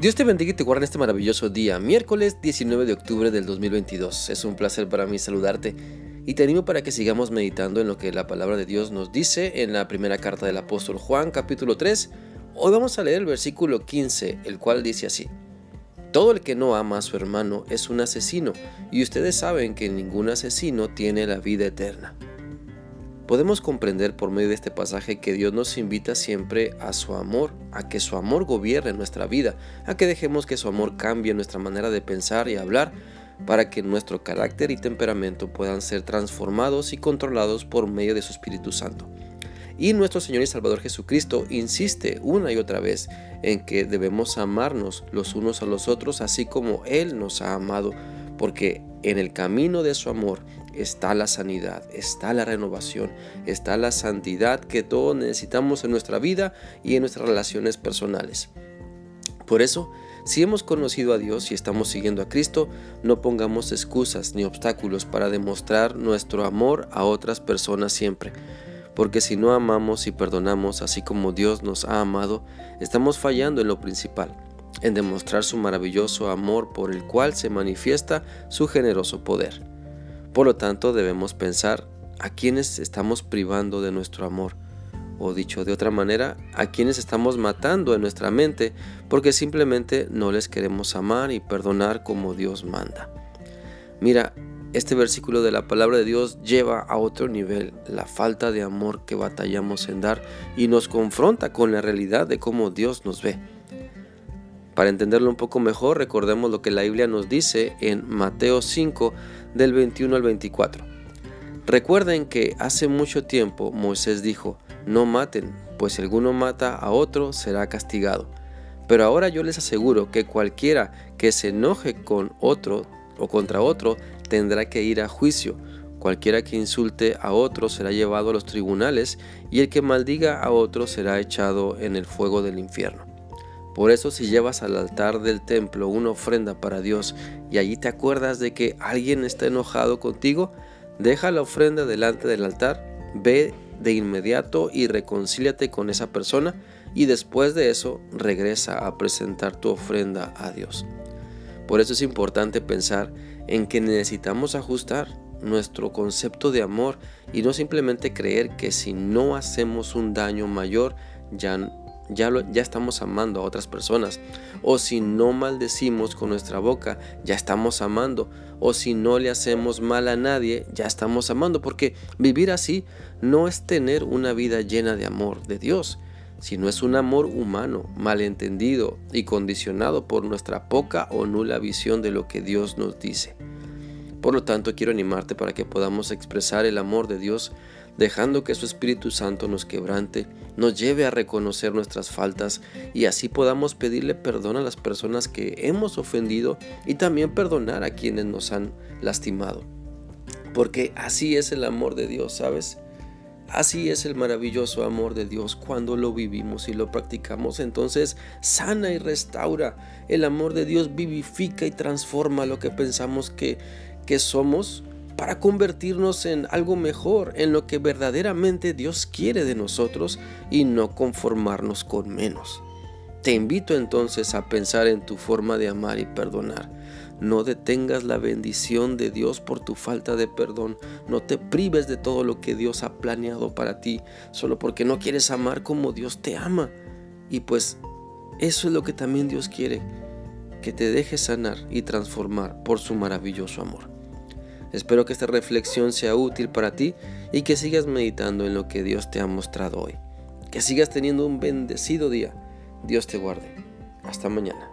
Dios te bendiga y te guarde en este maravilloso día, miércoles 19 de octubre del 2022. Es un placer para mí saludarte y te animo para que sigamos meditando en lo que la palabra de Dios nos dice en la primera carta del apóstol Juan capítulo 3. Hoy vamos a leer el versículo 15, el cual dice así. Todo el que no ama a su hermano es un asesino, y ustedes saben que ningún asesino tiene la vida eterna. Podemos comprender por medio de este pasaje que Dios nos invita siempre a su amor, a que su amor gobierne nuestra vida, a que dejemos que su amor cambie nuestra manera de pensar y hablar, para que nuestro carácter y temperamento puedan ser transformados y controlados por medio de su Espíritu Santo. Y nuestro Señor y Salvador Jesucristo insiste una y otra vez en que debemos amarnos los unos a los otros así como Él nos ha amado, porque en el camino de su amor está la sanidad, está la renovación, está la santidad que todos necesitamos en nuestra vida y en nuestras relaciones personales. Por eso, si hemos conocido a Dios y estamos siguiendo a Cristo, no pongamos excusas ni obstáculos para demostrar nuestro amor a otras personas siempre. Porque si no amamos y perdonamos así como Dios nos ha amado, estamos fallando en lo principal, en demostrar su maravilloso amor por el cual se manifiesta su generoso poder. Por lo tanto, debemos pensar a quienes estamos privando de nuestro amor, o dicho de otra manera, a quienes estamos matando en nuestra mente porque simplemente no les queremos amar y perdonar como Dios manda. Mira, este versículo de la palabra de Dios lleva a otro nivel la falta de amor que batallamos en dar y nos confronta con la realidad de cómo Dios nos ve. Para entenderlo un poco mejor, recordemos lo que la Biblia nos dice en Mateo 5 del 21 al 24. Recuerden que hace mucho tiempo Moisés dijo, no maten, pues si alguno mata a otro será castigado. Pero ahora yo les aseguro que cualquiera que se enoje con otro o contra otro tendrá que ir a juicio. Cualquiera que insulte a otro será llevado a los tribunales y el que maldiga a otro será echado en el fuego del infierno. Por eso si llevas al altar del templo una ofrenda para Dios y allí te acuerdas de que alguien está enojado contigo, deja la ofrenda delante del altar, ve de inmediato y reconcíliate con esa persona y después de eso regresa a presentar tu ofrenda a Dios. Por eso es importante pensar en que necesitamos ajustar nuestro concepto de amor y no simplemente creer que si no hacemos un daño mayor ya ya, ya estamos amando a otras personas. O si no maldecimos con nuestra boca, ya estamos amando. O si no le hacemos mal a nadie, ya estamos amando. Porque vivir así no es tener una vida llena de amor de Dios, sino es un amor humano, malentendido y condicionado por nuestra poca o nula visión de lo que Dios nos dice. Por lo tanto, quiero animarte para que podamos expresar el amor de Dios dejando que su Espíritu Santo nos quebrante, nos lleve a reconocer nuestras faltas y así podamos pedirle perdón a las personas que hemos ofendido y también perdonar a quienes nos han lastimado. Porque así es el amor de Dios, ¿sabes? Así es el maravilloso amor de Dios cuando lo vivimos y lo practicamos. Entonces sana y restaura. El amor de Dios vivifica y transforma lo que pensamos que, que somos para convertirnos en algo mejor, en lo que verdaderamente Dios quiere de nosotros y no conformarnos con menos. Te invito entonces a pensar en tu forma de amar y perdonar. No detengas la bendición de Dios por tu falta de perdón. No te prives de todo lo que Dios ha planeado para ti solo porque no quieres amar como Dios te ama. Y pues eso es lo que también Dios quiere, que te dejes sanar y transformar por su maravilloso amor. Espero que esta reflexión sea útil para ti y que sigas meditando en lo que Dios te ha mostrado hoy. Que sigas teniendo un bendecido día. Dios te guarde. Hasta mañana.